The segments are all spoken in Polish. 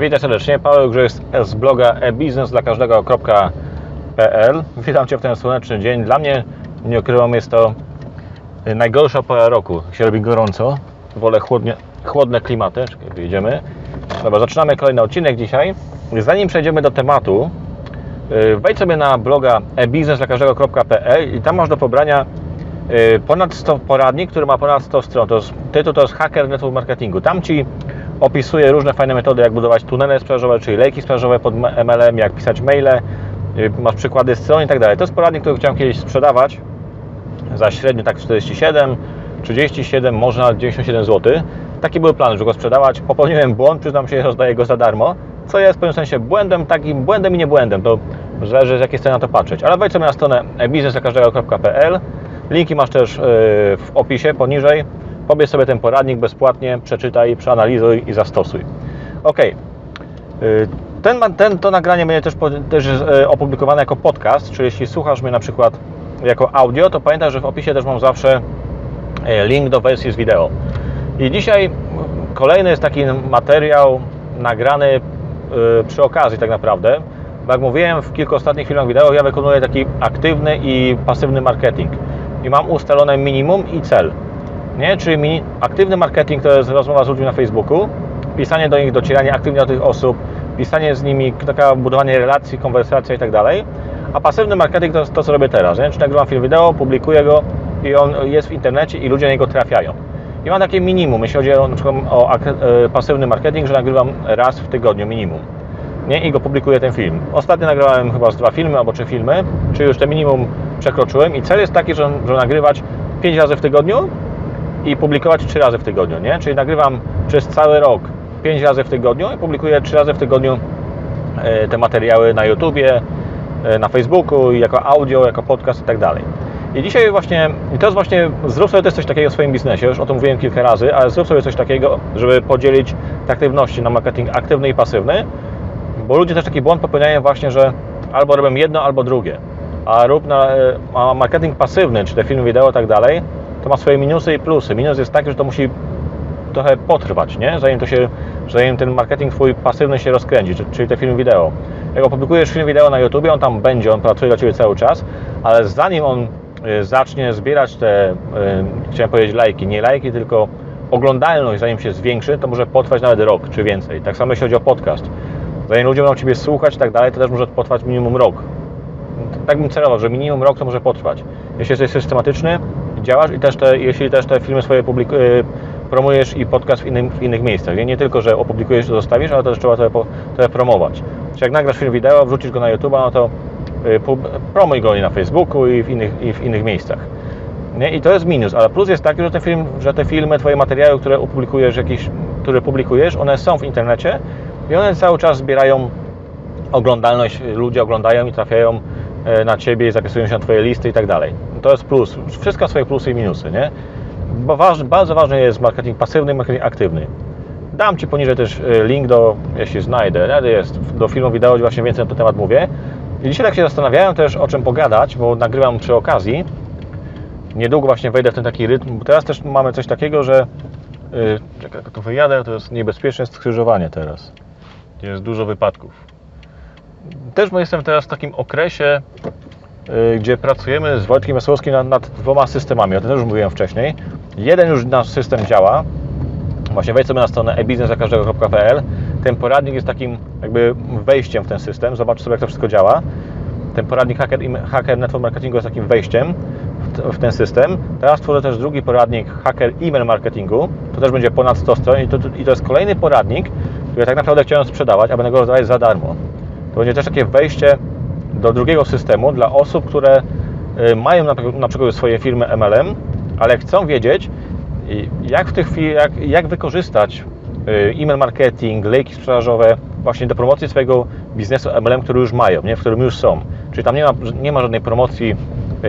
Witam serdecznie, Paweł Grzech z bloga e-biznes dla każdego.pl Witam Cię w ten słoneczny dzień. Dla mnie, nie ukrywam, jest to najgorsza pora roku. Się robi gorąco. Wolę chłodnie, chłodne klimaty. Czekaj, wyjdziemy. Dobra, zaczynamy kolejny odcinek dzisiaj. Zanim przejdziemy do tematu, yy, wejdź sobie na bloga e-biznes dla każdego.pl i tam masz do pobrania yy, ponad 100 poradnik, który ma ponad 100 stron. To jest, tytuł to jest Hacker Network Marketingu. Tam Ci opisuje różne fajne metody, jak budować tunele sprzedażowe, czyli lejki sprzedażowe pod MLM, jak pisać maile, yy, masz przykłady stron i tak dalej. To jest poradnik, który chciałem kiedyś sprzedawać za średnio tak 47, 37, może nawet 97 zł. Taki był plan, żeby go sprzedawać. Popełniłem błąd, przyznam się, rozdaję go za darmo, co jest w pewnym sensie błędem, takim błędem i nie błędem, to zależy z jakiej strony na to patrzeć. Ale wejdź sobie na stronę biznesakażdego.pl Linki masz też yy, w opisie poniżej. Pobierz sobie ten poradnik bezpłatnie, przeczytaj, przeanalizuj i zastosuj. Ok. Ten, ten, to nagranie będzie też, też e, opublikowane jako podcast, czyli jeśli słuchasz mnie na przykład jako audio, to pamiętaj, że w opisie też mam zawsze e, link do wersji z wideo. I dzisiaj kolejny jest taki materiał nagrany e, przy okazji tak naprawdę. Jak mówiłem w kilku ostatnich filmach wideo, ja wykonuję taki aktywny i pasywny marketing. I mam ustalone minimum i cel. Nie? Czyli aktywny marketing to jest rozmowa z ludźmi na Facebooku, pisanie do nich, docieranie aktywnie do tych osób, pisanie z nimi, taka budowanie relacji, konwersacja i tak dalej. A pasywny marketing to jest to, co robię teraz. Nie? Czyli nagrywam film wideo, publikuję go i on jest w internecie i ludzie na niego trafiają. I mam takie minimum, jeśli chodzi o, o e, pasywny marketing, że nagrywam raz w tygodniu minimum. Nie? I go publikuję ten film. Ostatnio nagrałem chyba z dwa filmy albo trzy filmy, czyli już te minimum przekroczyłem i cel jest taki, że, że nagrywać 5 razy w tygodniu i publikować 3 razy w tygodniu, nie? Czyli nagrywam przez cały rok 5 razy w tygodniu i publikuję 3 razy w tygodniu e, te materiały na YouTubie, e, na Facebooku, jako audio, jako podcast i tak dalej. I dzisiaj właśnie, to jest właśnie, zrób sobie też coś takiego w swoim biznesie, już o tym mówiłem kilka razy, ale zrób sobie coś takiego, żeby podzielić te aktywności na marketing aktywny i pasywny, bo ludzie też taki błąd popełniają właśnie, że albo robią jedno, albo drugie. A rób na, e, a marketing pasywny, czy te filmy wideo i tak dalej, to ma swoje minusy i plusy. Minus jest taki, że to musi trochę potrwać, nie? Zanim to się, zanim ten marketing twój pasywny się rozkręci, czy- czyli te filmy wideo. Jak opublikujesz film wideo na YouTube, on tam będzie, on pracuje dla Ciebie cały czas, ale zanim on y, zacznie zbierać te, y, chciałem powiedzieć lajki, nie lajki, tylko oglądalność, zanim się zwiększy, to może potrwać nawet rok czy więcej. Tak samo jeśli chodzi o podcast. Zanim ludzie będą Ciebie słuchać i tak dalej, to też może potrwać minimum rok. Tak bym celował, że minimum rok to może potrwać. Jeśli jesteś systematyczny, działasz i też te, jeśli też te filmy swoje publik- y, promujesz i podcast w, innym, w innych miejscach. Nie, nie tylko, że opublikujesz i zostawisz, ale też trzeba to, to promować. Czy jak nagrasz film wideo, wrzucisz go na YouTube, no to y, promuj go i na Facebooku i w innych, i w innych miejscach. Nie? I to jest minus, ale plus jest taki, że te, film, że te filmy, Twoje materiały, które opublikujesz, jakieś, które publikujesz, one są w internecie i one cały czas zbierają oglądalność, ludzie oglądają i trafiają e, na Ciebie, zapisują się na Twoje listy i tak dalej. To jest plus. Wszystko swoje plusy i minusy, nie? Bardzo ważny jest marketing pasywny i marketing aktywny. Dam Ci poniżej też e, link do, jeśli znajdę, jest do filmu wideo, właśnie więcej na ten temat mówię. I dzisiaj tak się zastanawiałem też o czym pogadać, bo nagrywam przy okazji. Niedługo właśnie wejdę w ten taki rytm, teraz też mamy coś takiego, że yy, czekaj, tylko wyjadę, to jest niebezpieczne skrzyżowanie teraz. Jest dużo wypadków też jestem teraz w takim okresie, y, gdzie pracujemy z Wojtkiem Wesołowskim nad, nad dwoma systemami. O tym już mówiłem wcześniej. Jeden już nasz system działa. Właśnie wejdź sobie na stronę e-biznesakażdego.pl. Ten poradnik jest takim jakby wejściem w ten system. Zobacz sobie, jak to wszystko działa. Ten poradnik Hacker, Hacker Network Marketingu jest takim wejściem w ten system. Teraz tworzę też drugi poradnik Hacker Email Marketingu. To też będzie ponad 100 stron i to, i to jest kolejny poradnik, który tak naprawdę chciałem sprzedawać, a będę go rozdawać za darmo. To będzie też takie wejście do drugiego systemu dla osób, które y, mają na, przykład swoje firmy MLM, ale chcą wiedzieć, y, jak w tych jak, jak wykorzystać y, e-mail marketing, lejki sprzedażowe właśnie do promocji swojego biznesu MLM, który już mają, nie? w którym już są. Czyli tam nie ma, nie ma żadnej promocji,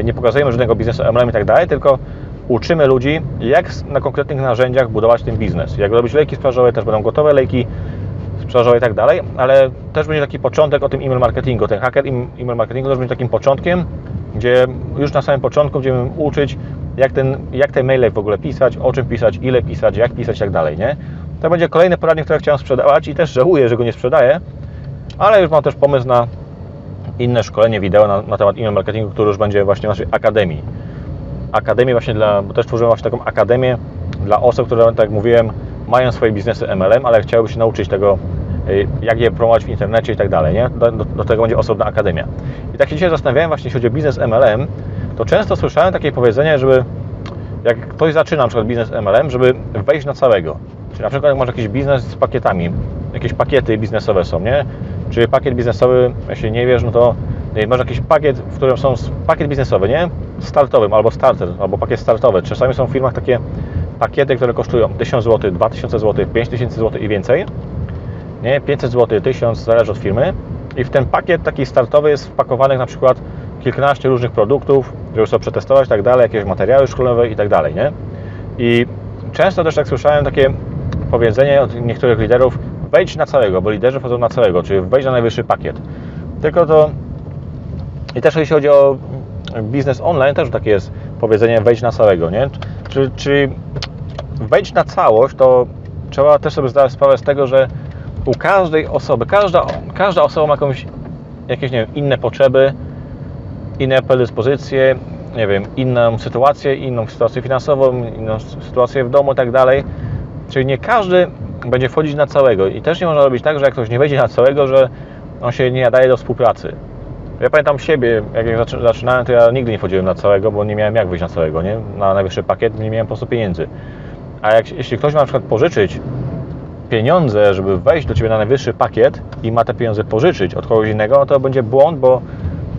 nie pokazujemy żadnego biznesu MLM i tak dalej, tylko uczymy ludzi, jak na konkretnych narzędziach budować ten biznes. Jak robić lejki sprzedażowe, też będą gotowe lejki, sprzedażowej i tak dalej, ale też będzie taki początek o tym e-mail marketingu. Ten hacker e-mail marketingu też będzie takim początkiem, gdzie już na samym początku będziemy uczyć, jak, ten, jak te maile w ogóle pisać, o czym pisać, ile pisać, jak pisać i tak dalej, nie? To będzie kolejny poradnik, który chciałem sprzedawać i też żałuję, że go nie sprzedaję, ale już mam też pomysł na inne szkolenie wideo na, na temat e-mail marketingu, który już będzie właśnie w naszej akademii. Akademię właśnie dla, bo też tworzyłem właśnie taką akademię dla osób, które, tak jak mówiłem, mają swoje biznesy MLM, ale chciałyby się nauczyć tego, jak je promować w internecie i tak dalej, nie? Do, do, do tego będzie osobna akademia. I tak się dzisiaj zastanawiałem właśnie, jeśli chodzi o biznes MLM, to często słyszałem takie powiedzenie, żeby jak ktoś zaczyna na przykład biznes MLM, żeby wejść na całego. Czyli na przykład jak masz jakiś biznes z pakietami, jakieś pakiety biznesowe są, nie? Czyli pakiet biznesowy, jeśli nie wiesz, no to masz jakiś pakiet, w którym są pakiet biznesowy, nie? Startowym albo starter, albo pakiet startowy. Czasami są w firmach takie pakiety, które kosztują 1000 zł, 2000 zł, 5000 zł i więcej. Nie, 500 zł, 1000, zależy od firmy. I w ten pakiet taki startowy jest wpakowanych na przykład kilkanaście różnych produktów, żeby sobie przetestować i tak dalej, jakieś materiały szkoleniowe i tak dalej, nie? I często też tak słyszałem takie powiedzenie od niektórych liderów, wejdź na całego, bo liderzy wchodzą na całego, czyli wejdź na najwyższy pakiet. Tylko to i też jeśli chodzi o biznes online, też takie jest powiedzenie wejdź na całego, nie? Czy, wejdź na całość, to trzeba też sobie zdawać sprawę z tego, że u każdej osoby, każda, każda osoba ma jakąś, jakieś nie wiem, inne potrzeby, inne predyspozycje, nie wiem, inną sytuację, inną sytuację finansową, inną sytuację w domu i tak dalej. Czyli nie każdy będzie wchodzić na całego i też nie można robić tak, że jak ktoś nie wejdzie na całego, że on się nie nadaje do współpracy. Ja pamiętam siebie, jak ja zaczy- zaczynałem, to ja nigdy nie wchodziłem na całego, bo nie miałem jak wyjść na całego, nie? Na najwyższy pakiet nie miałem po prostu pieniędzy. A jak, jeśli ktoś ma na przykład pożyczyć pieniądze, żeby wejść do Ciebie na najwyższy pakiet i ma te pieniądze pożyczyć od kogoś innego, to będzie błąd, bo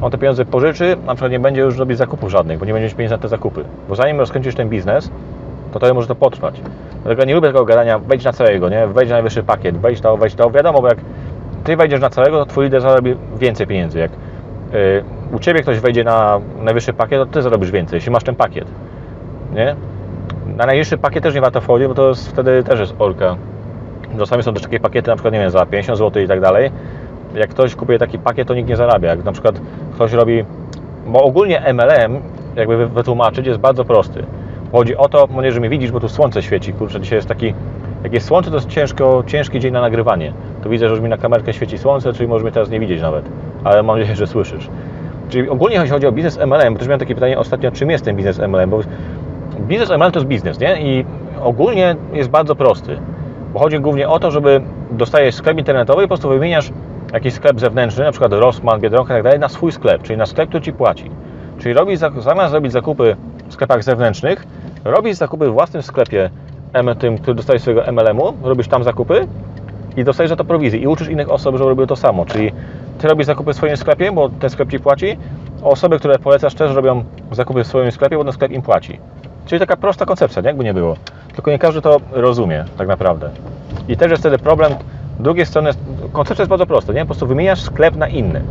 on te pieniądze pożyczy, na przykład nie będzie już robić zakupów żadnych, bo nie będzie mieć pieniędzy na te zakupy. Bo zanim rozkręcisz ten biznes, to to może to potrwać. Dlatego nie lubię tego gadania, wejdź na całego, nie? Wejdź na najwyższy pakiet, wejdź to, wejdź to. Wiadomo, bo jak Ty wejdziesz na całego, to Twój lider zarobi więcej pieniędzy. Jak yy, u Ciebie ktoś wejdzie na najwyższy pakiet, to Ty zarobisz więcej, jeśli masz ten pakiet. Nie? Na najniższy pakiet też nie warto wchodzić, bo to jest, wtedy też jest orka. Czasami są też takie pakiety, na przykład, nie wiem, za 50 zł i tak dalej. Jak ktoś kupuje taki pakiet, to nikt nie zarabia. Jak na przykład ktoś robi, bo ogólnie MLM, jakby wy- wytłumaczyć, jest bardzo prosty. Chodzi o to, może, że mnie widzisz, bo tu słońce świeci, kurczę, dzisiaj jest taki, jak jest słońce, to jest ciężko, ciężki dzień na nagrywanie. Tu widzę, że już mi na kamerkę świeci słońce, czyli możesz mnie teraz nie widzieć nawet, ale mam nadzieję, że słyszysz. Czyli ogólnie jeśli chodzi o biznes MLM, bo też miałem takie pytanie ostatnio, czym jest ten biznes MLM, bo biznes MLM to jest biznes, nie? I ogólnie jest bardzo prosty. Chodzi głównie o to, żeby dostajesz sklep internetowy i po prostu wymieniasz jakiś sklep zewnętrzny, na przykład Rossmann, Biedronka i tak na swój sklep, czyli na sklep, który Ci płaci. Czyli robisz, zamiast robić zakupy w sklepach zewnętrznych, robisz zakupy w własnym sklepie, tym, który dostajesz swojego MLM-u, robisz tam zakupy i dostajesz za to prowizję i uczysz innych osób, żeby robiły to samo. Czyli Ty robisz zakupy w swoim sklepie, bo ten sklep Ci płaci, osoby, które polecasz też robią zakupy w swoim sklepie, bo ten sklep im płaci. Czyli taka prosta koncepcja, nie? jakby nie było. Tylko nie każdy to rozumie tak naprawdę. I też jest wtedy problem. Z drugiej strony koncepcja jest bardzo prosta, nie? Po prostu wymieniasz sklep na inny.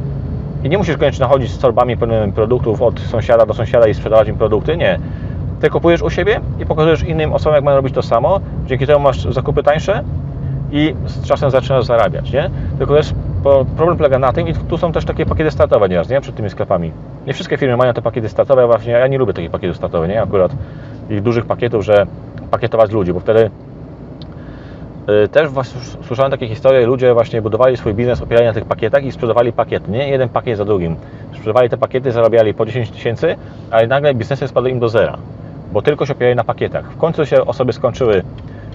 I nie musisz koniecznie chodzić z torbami pełnymi produktów od sąsiada do sąsiada i sprzedawać im produkty, nie. Ty kupujesz u siebie i pokazujesz innym osobom, jak mają robić to samo. Dzięki temu masz zakupy tańsze i z czasem zaczynasz zarabiać, nie? Tylko też problem polega na tym, i tu są też takie pakiety startowe nieraz, nie? Przed tymi sklepami. Nie wszystkie firmy mają te pakiety startowe, właśnie ja nie lubię takich pakietów startowych, nie? Akurat ich dużych pakietów, że pakietować ludzi, bo wtedy y, też właśnie słyszałem takie historie, ludzie właśnie budowali swój biznes opierając na tych pakietach i sprzedawali pakiety, nie? Jeden pakiet za drugim. Sprzedawali te pakiety, zarabiali po 10 tysięcy, ale nagle biznesy spadły im do zera, bo tylko się opierali na pakietach. W końcu się osoby skończyły,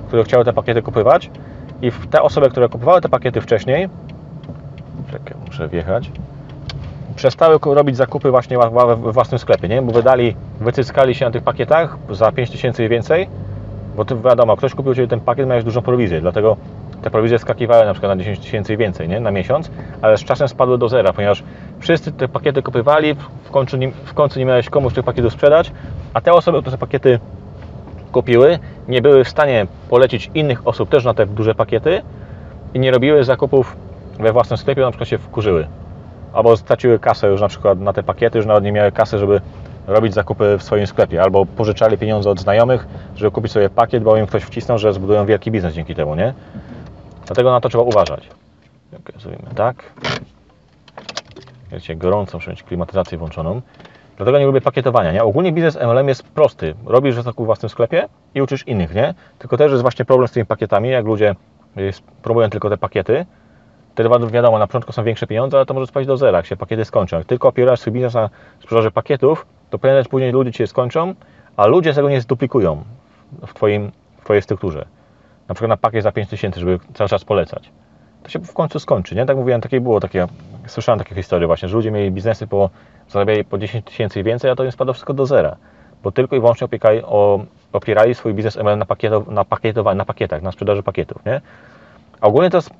które chciały te pakiety kupować i te osoby, które kupowały te pakiety wcześniej, czekaj, muszę wjechać, przestały robić zakupy właśnie we własnym sklepie, nie? Bo wydali, wycyskali się na tych pakietach za 5 tysięcy i więcej, bo ty wiadomo, ktoś kupił Ciebie ten pakiet, miałeś dużą prowizję, dlatego te prowizje skakiwały na przykład na 10 tysięcy i więcej, nie? Na miesiąc, ale z czasem spadły do zera, ponieważ wszyscy te pakiety kupywali, w końcu nie, w końcu nie miałeś komuś tych pakietów sprzedać, a te osoby, które te pakiety kupiły, nie były w stanie polecić innych osób też na te duże pakiety i nie robiły zakupów we własnym sklepie, na przykład się wkurzyły. Albo straciły kasę już na przykład na te pakiety, już nawet nie miały kasy, żeby robić zakupy w swoim sklepie. Albo pożyczali pieniądze od znajomych, żeby kupić sobie pakiet, bo im ktoś wcisnął, że zbudują wielki biznes dzięki temu, nie? Dlatego na to trzeba uważać. Zrobimy tak. Wiecie, gorąco, muszę mieć klimatyzację włączoną. Dlatego nie lubię pakietowania, nie? Ogólnie biznes MLM jest prosty. Robisz zakup w własnym sklepie i uczysz innych, nie? Tylko też jest właśnie problem z tymi pakietami, jak ludzie próbują tylko te pakiety, wi- wiadomo, na początku są większe pieniądze, ale to może spaść do zera, jak się pakiety skończą. Jak tylko opierasz swój biznes na sprzedaży pakietów, to prędzej później ludzie Cię skończą, a ludzie tego nie zduplikują w, twoim, w Twojej strukturze. Na przykład na pakiet za 5000, żeby cały czas polecać. To się w końcu skończy, nie? Tak mówiłem, takie było, takie, słyszałem takie historie właśnie, że ludzie mieli biznesy po, zarabiali po 10 tysięcy i więcej, a to im spadło wszystko do zera. Bo tylko i wyłącznie opiekali, o, opierali swój biznes MLM na, pakieto, na, pakietowa- na pakietach, na sprzedaży pakietów, nie? A ogólnie to jest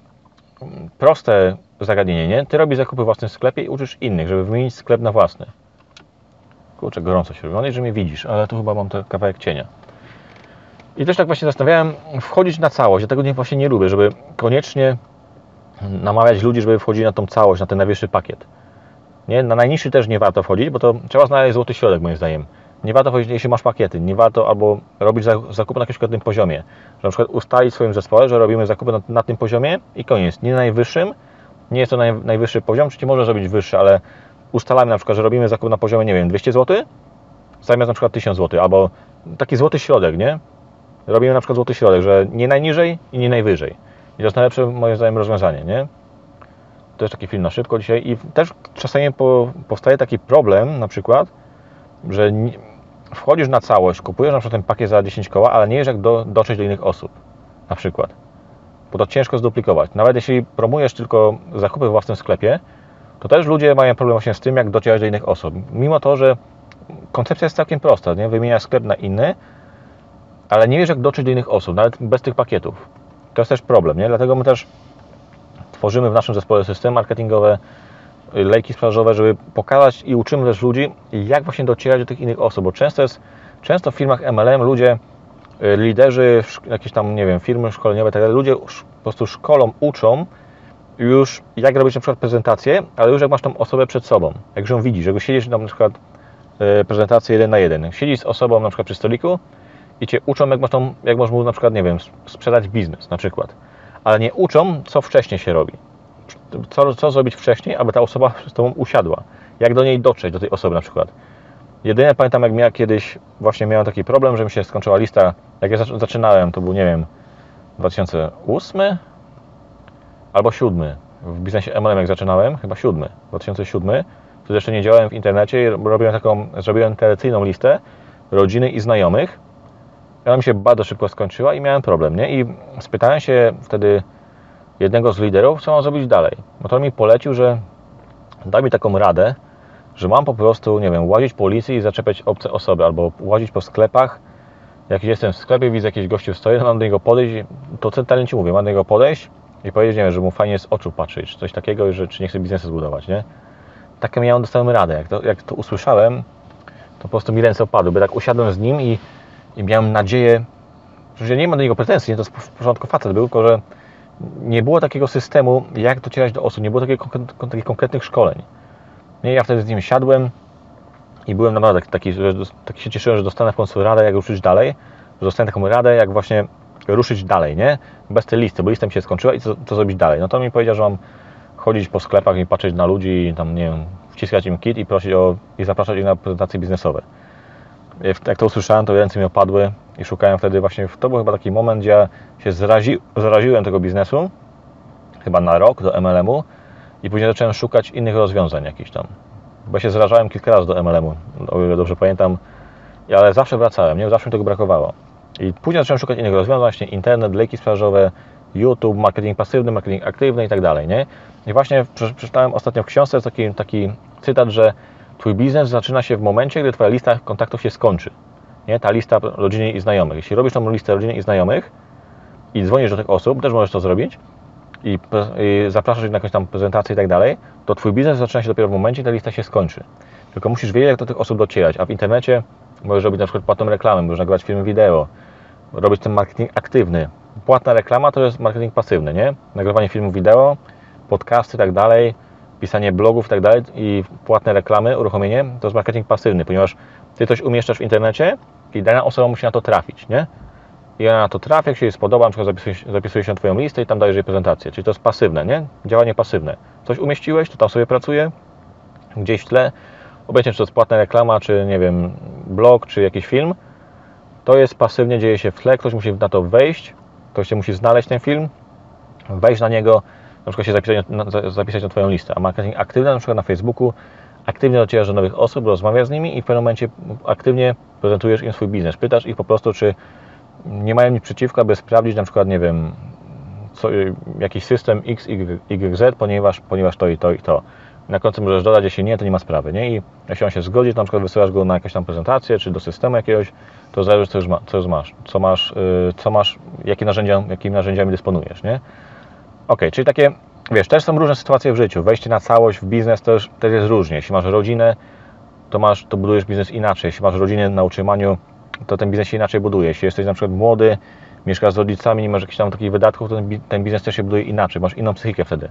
proste zagadnienie, nie? Ty robisz zakupy w własnym sklepie i uczysz innych, żeby wymienić sklep na własny. Kurczę, gorąco się robi. Mam że mnie widzisz, ale tu chyba mam ten kawałek cienia. I też tak właśnie zastanawiałem, wchodzić na całość. Ja tego nie, właśnie nie lubię, żeby koniecznie namawiać ludzi, żeby wchodzili na tą całość, na ten najwyższy pakiet. Nie? Na najniższy też nie warto wchodzić, bo to trzeba znaleźć złoty środek moim zdaniem. Nie warto wchodzić, jeśli masz pakiety. Nie warto albo robić za- zakupy na jakimś konkretnym poziomie. Że na przykład ustalić w swoim zespole, że robimy zakupy na, na tym poziomie i koniec. Nie na najwyższym, nie jest to naj, najwyższy poziom, czy może zrobić wyższy, ale ustalamy na przykład, że robimy zakup na poziomie, nie wiem, 200 zł, zamiast na przykład 1000 zł, albo taki złoty środek, nie? Robimy na przykład złoty środek, że nie najniżej i nie najwyżej. I to jest najlepsze moim zdaniem rozwiązanie, nie? To jest taki film na szybko dzisiaj i też czasami po, powstaje taki problem na przykład, że nie, wchodzisz na całość, kupujesz na przykład ten pakiet za 10 koła, ale nie wiesz jak do, dotrzeć do innych osób, na przykład. Bo to ciężko zduplikować. Nawet jeśli promujesz tylko zakupy w własnym sklepie, to też ludzie mają problem właśnie z tym, jak docierać do innych osób. Mimo to, że koncepcja jest całkiem prosta, nie? Wymieniasz sklep na inny, ale nie wiesz jak dotrzeć do innych osób, nawet bez tych pakietów. To jest też problem, nie? Dlatego my też tworzymy w naszym zespole systemy marketingowe, lejki sprzedażowe, żeby pokazać i uczymy też ludzi, jak właśnie docierać do tych innych osób, bo często jest, często w firmach MLM ludzie, y, liderzy, jakieś tam, nie wiem, firmy szkoleniowe, tak dalej, ludzie po prostu szkolą, uczą już jak robić na przykład prezentację, ale już jak masz tą osobę przed sobą, jak już ją widzisz, jak już siedzisz tam na przykład y, prezentację jeden na jeden, siedzisz z osobą na przykład przy stoliku i Cię uczą, jak, masz tą, jak możesz mu na przykład, nie wiem, sprzedać biznes na przykład, ale nie uczą, co wcześniej się robi co, co zrobić wcześniej, aby ta osoba z Tobą usiadła. Jak do niej dotrzeć, do tej osoby na przykład. Jedynie pamiętam, jak miałem kiedyś, właśnie miałem taki problem, że mi się skończyła lista, jak ja zac- zaczynałem, to był, nie wiem, 2008 albo 7. W biznesie MLM jak zaczynałem, chyba 7, 2007. Wtedy jeszcze nie działałem w internecie i robiłem taką, zrobiłem tradycyjną listę rodziny i znajomych. Ona mi się bardzo szybko skończyła i miałem problem, nie? I spytałem się wtedy jednego z liderów, co mam zrobić dalej. No to mi polecił, że da mi taką radę, że mam po prostu, nie wiem, łazić po ulicy i zaczepiać obce osoby, albo łazić po sklepach. Jak jestem w sklepie, widzę jakiś gościu stoi, to mam do niego podejść, to centralnie Ci mówię, mam do niego podejść i powiedzieć, nie wiem, że mu fajnie z oczu patrzeć, czy coś takiego, że czy nie chce biznesu zbudować, nie? Taką miałem, dostałem radę. Jak to, jak to usłyszałem, to po prostu mi ręce opadły, bo tak usiadłem z nim i, i miałem nadzieję, że nie mam do niego pretensji, nie, to w porządku facet był, tylko że nie było takiego systemu, jak docierać do osób, nie było takiego, takich konkretnych szkoleń. Ja wtedy z nim siadłem i byłem naprawdę taki, że taki się cieszyłem, że dostanę w końcu radę, jak ruszyć dalej, że dostanę taką radę, jak właśnie ruszyć dalej, nie? Bez tej listy, bo lista mi się skończyła i co, co zrobić dalej. No to mi powiedział, że mam chodzić po sklepach i patrzeć na ludzi i tam, nie wiem, wciskać im kit i prosić o, i zapraszać ich na prezentacje biznesowe. Jak to usłyszałem, to ręce mi opadły i szukałem wtedy właśnie, to był chyba taki moment, gdzie się zarazi, zaraziłem tego biznesu, chyba na rok do MLM-u i później zacząłem szukać innych rozwiązań jakichś tam. Bo się zrażałem kilka razy do MLM-u, o ile dobrze pamiętam, ale zawsze wracałem, nie? Zawsze mi tego brakowało. I później zacząłem szukać innych rozwiązań, właśnie internet, leki sprzedażowe, YouTube, marketing pasywny, marketing aktywny i tak dalej, nie? I właśnie prze- przeczytałem ostatnio w książce taki, taki cytat, że Twój biznes zaczyna się w momencie, gdy Twoja lista kontaktów się skończy. Nie? Ta lista rodziny i znajomych. Jeśli robisz tą listę rodziny i znajomych i dzwonisz do tych osób, też możesz to zrobić i, i zapraszasz ich na jakąś tam prezentację i tak dalej, to Twój biznes zaczyna się dopiero w momencie, gdy ta lista się skończy. Tylko musisz wiedzieć, jak do tych osób docierać, a w internecie możesz robić na przykład płatną reklamę, możesz nagrywać filmy wideo, robić ten marketing aktywny. Płatna reklama to jest marketing pasywny, nie? Nagrywanie filmów wideo, podcasty i tak dalej, pisanie blogów i tak dalej i płatne reklamy, uruchomienie, to jest marketing pasywny, ponieważ Ty coś umieszczasz w internecie i dana osoba musi na to trafić, nie? I ona na to trafia, jak się jej spodoba, na przykład zapisuje, zapisuje się na Twoją listę i tam dajesz jej prezentację. Czyli to jest pasywne, nie? Działanie pasywne. Coś umieściłeś, to tam sobie pracuje, gdzieś w tle, obojętnie czy to jest płatna reklama, czy nie wiem, blog, czy jakiś film, to jest pasywnie, dzieje się w tle, ktoś musi na to wejść, ktoś się musi znaleźć ten film, wejść na niego, na przykład się zapisać na, za- zapisać na Twoją listę. A marketing aktywny na przykład na Facebooku, aktywnie docierasz do nowych osób, rozmawiasz z nimi i w pewnym momencie aktywnie prezentujesz im swój biznes. Pytasz ich po prostu, czy nie mają nic przeciwko, aby sprawdzić na przykład, nie wiem, co, jakiś system X, Y, YZ, ponieważ, ponieważ to i to i to. Na końcu możesz dodać, jeśli nie, to nie ma sprawy, nie? I jeśli on się zgodzi, to na przykład wysyłasz go na jakąś tam prezentację, czy do systemu jakiegoś, to zależy, co już, ma, co już masz, co masz, yy, co masz jakie narzędzia, jakimi narzędziami dysponujesz, nie? Ok, czyli takie, wiesz, też są różne sytuacje w życiu. Wejście na całość w biznes też, też jest różnie. Jeśli masz rodzinę, to masz, to budujesz biznes inaczej. Jeśli masz rodzinę na utrzymaniu, to ten biznes się inaczej buduje. Jeśli jesteś na przykład młody, mieszkasz z rodzicami, nie masz jakichś tam takich wydatków, to ten, ten biznes też się buduje inaczej. Masz inną psychikę wtedy,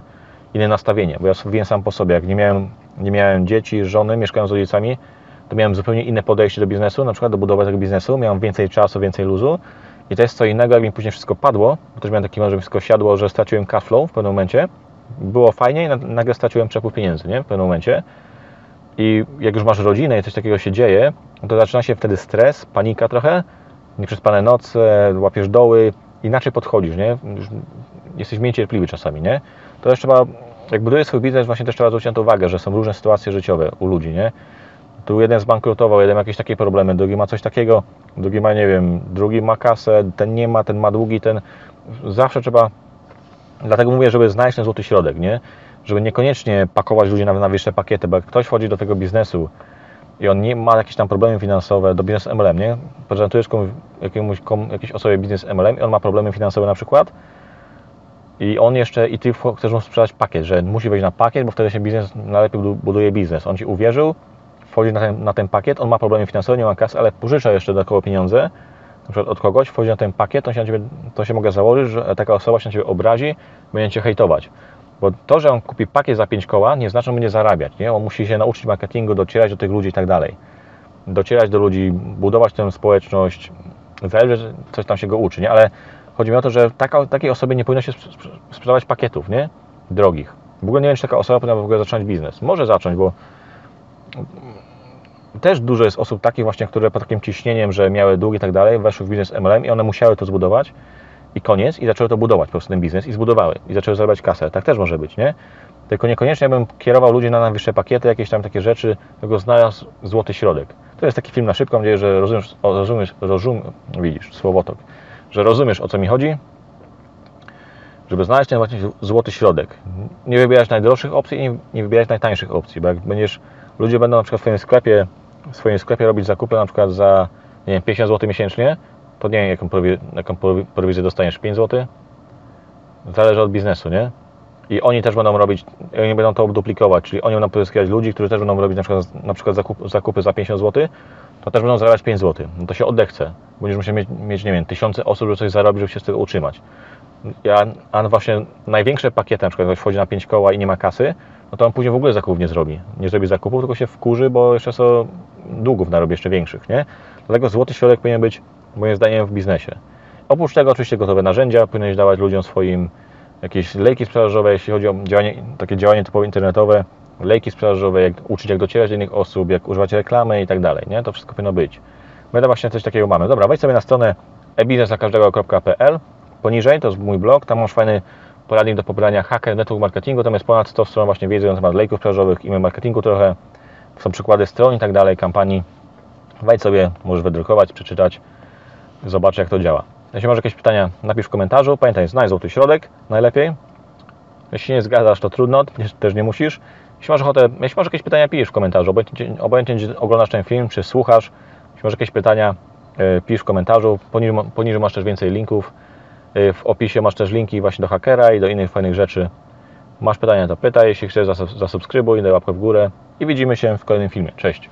inne nastawienie. Bo ja wiem sam po sobie, jak nie miałem, nie miałem dzieci, żony, mieszkałem z rodzicami, to miałem zupełnie inne podejście do biznesu, na przykład do budowy tego biznesu. Miałem więcej czasu, więcej luzu. I to jest co innego, jak mi później wszystko padło, bo też miałem taki moment, że wszystko siadło, że straciłem flow w pewnym momencie. Było fajnie i na- nagle straciłem przepływ pieniędzy, nie? W pewnym momencie. I jak już masz rodzinę i coś takiego się dzieje, to zaczyna się wtedy stres, panika trochę, nieprzespane noce, łapiesz doły, inaczej podchodzisz, nie? Już Jesteś mniej cierpliwy czasami, nie? To też trzeba, jak budujesz swój biznes, właśnie też trzeba zwrócić na to uwagę, że są różne sytuacje życiowe u ludzi, nie? Tu jeden zbankrutował, jeden ma jakieś takie problemy, drugi ma coś takiego, drugi ma, nie wiem, drugi ma kasę, ten nie ma, ten ma długi, ten... Zawsze trzeba... Dlatego mówię, żeby znaleźć ten złoty środek, nie? Żeby niekoniecznie pakować ludzi na, na wyższe pakiety, bo jak ktoś wchodzi do tego biznesu i on nie ma jakieś tam problemy finansowe, do biznesu MLM, nie? Prezentujesz komuś, jakiemuś, jakiejś osobie biznes MLM i on ma problemy finansowe na przykład i on jeszcze, i ty chcesz mu sprzedać pakiet, że musi wejść na pakiet, bo wtedy się biznes, najlepiej budu- buduje biznes. On ci uwierzył, wchodzi na ten, na ten pakiet, on ma problemy finansowe, nie ma kasy, ale pożycza jeszcze dodatkowo pieniądze, na przykład od kogoś, wchodzi na ten pakiet, to się, na ciebie, to się mogę założyć, że taka osoba się na Ciebie obrazi, będzie Cię hejtować. Bo to, że on kupi pakiet za 5 koła, nie znaczy, że będzie zarabiać, nie? On musi się nauczyć marketingu, docierać do tych ludzi i tak dalej. Docierać do ludzi, budować tę społeczność, zależy, coś tam się go uczy, nie? Ale chodzi mi o to, że taka, takiej osobie nie powinno się sprz- sprz- sprzedawać pakietów, nie? Drogich. W ogóle nie wiem, czy taka osoba powinna w ogóle zacząć biznes. Może zacząć, bo też dużo jest osób takich właśnie, które pod takim ciśnieniem, że miały długi i tak dalej, weszły w biznes MLM i one musiały to zbudować i koniec i zaczęły to budować po prostu ten biznes i zbudowały i zaczęły zarabiać kasę. Tak też może być, nie? Tylko niekoniecznie bym kierował ludzi na najwyższe pakiety, jakieś tam takie rzeczy, tylko znalazł złoty środek. To jest taki film na szybko, mam nadzieję, że rozumiesz, rozumiesz, rozum, widzisz, słowotok, że rozumiesz o co mi chodzi, żeby znaleźć ten właśnie złoty środek. Nie wybierać najdroższych opcji i nie wybierać najtańszych opcji, bo jak będziesz, ludzie będą na przykład w swoim sklepie, w swoim sklepie robić zakupy na przykład za nie wiem, 50 zł miesięcznie, to nie wiem jaką, jaką prowi- prowizję dostaniesz, 5 zł? Zależy od biznesu, nie? I oni też będą robić, oni będą to duplikować, czyli oni będą pozyskiwać ludzi, którzy też będą robić na przykład, na przykład zakup, zakupy za 50 zł, to też będą zarabiać 5 zł. No to się odechce. Będziesz musiał mieć, mieć, nie wiem, tysiące osób, żeby coś zarobić, żeby się z tego utrzymać. Ja, a właśnie największe pakiety, na przykład ktoś wchodzi na 5 koła i nie ma kasy, no to on później w ogóle zakupów nie zrobi. Nie zrobi zakupów, tylko się wkurzy, bo jeszcze są długów narobi jeszcze większych, nie? Dlatego złoty środek powinien być, moim zdaniem, w biznesie. Oprócz tego oczywiście gotowe narzędzia, powinieneś dawać ludziom swoim jakieś lejki sprzedażowe, jeśli chodzi o działanie, takie działanie typowo internetowe, lejki sprzedażowe, jak uczyć jak docierać do innych osób, jak używać reklamy i tak dalej, nie? To wszystko powinno być. My to właśnie coś takiego mamy. Dobra, wejdź sobie na stronę ebiznesdlakażdego.pl Poniżej to jest mój blog, tam masz fajny poradnik do pobierania Hacker Network Marketingu, tam jest ponad 100 stron właśnie wiedzy na temat lejków sprzedażowych, e-mail marketingu trochę, są przykłady stron i tak dalej, kampanii. Wejdź sobie, możesz wydrukować, przeczytać, zobacz jak to działa. Jeśli masz jakieś pytania, napisz w komentarzu. Pamiętaj, znajdź złoty środek, najlepiej. Jeśli nie zgadzasz, to trudno, też- nie musisz. Jeśli masz ochotę, jeśli masz jakieś pytania, pisz w komentarzu. Obojętnie, obojętnie czy oglądasz ten film, czy słuchasz. Jeśli masz jakieś pytania, e, pisz w komentarzu. Poniżej, poniżej masz też więcej linków. E, W opisie masz też linki właśnie do hakera i do innych fajnych rzeczy. Masz pytania, to pytaj. Jeśli chcesz, zasub- zasubskrybuj, daj łapkę w górę i widzimy się w kolejnym filmie. Cześć!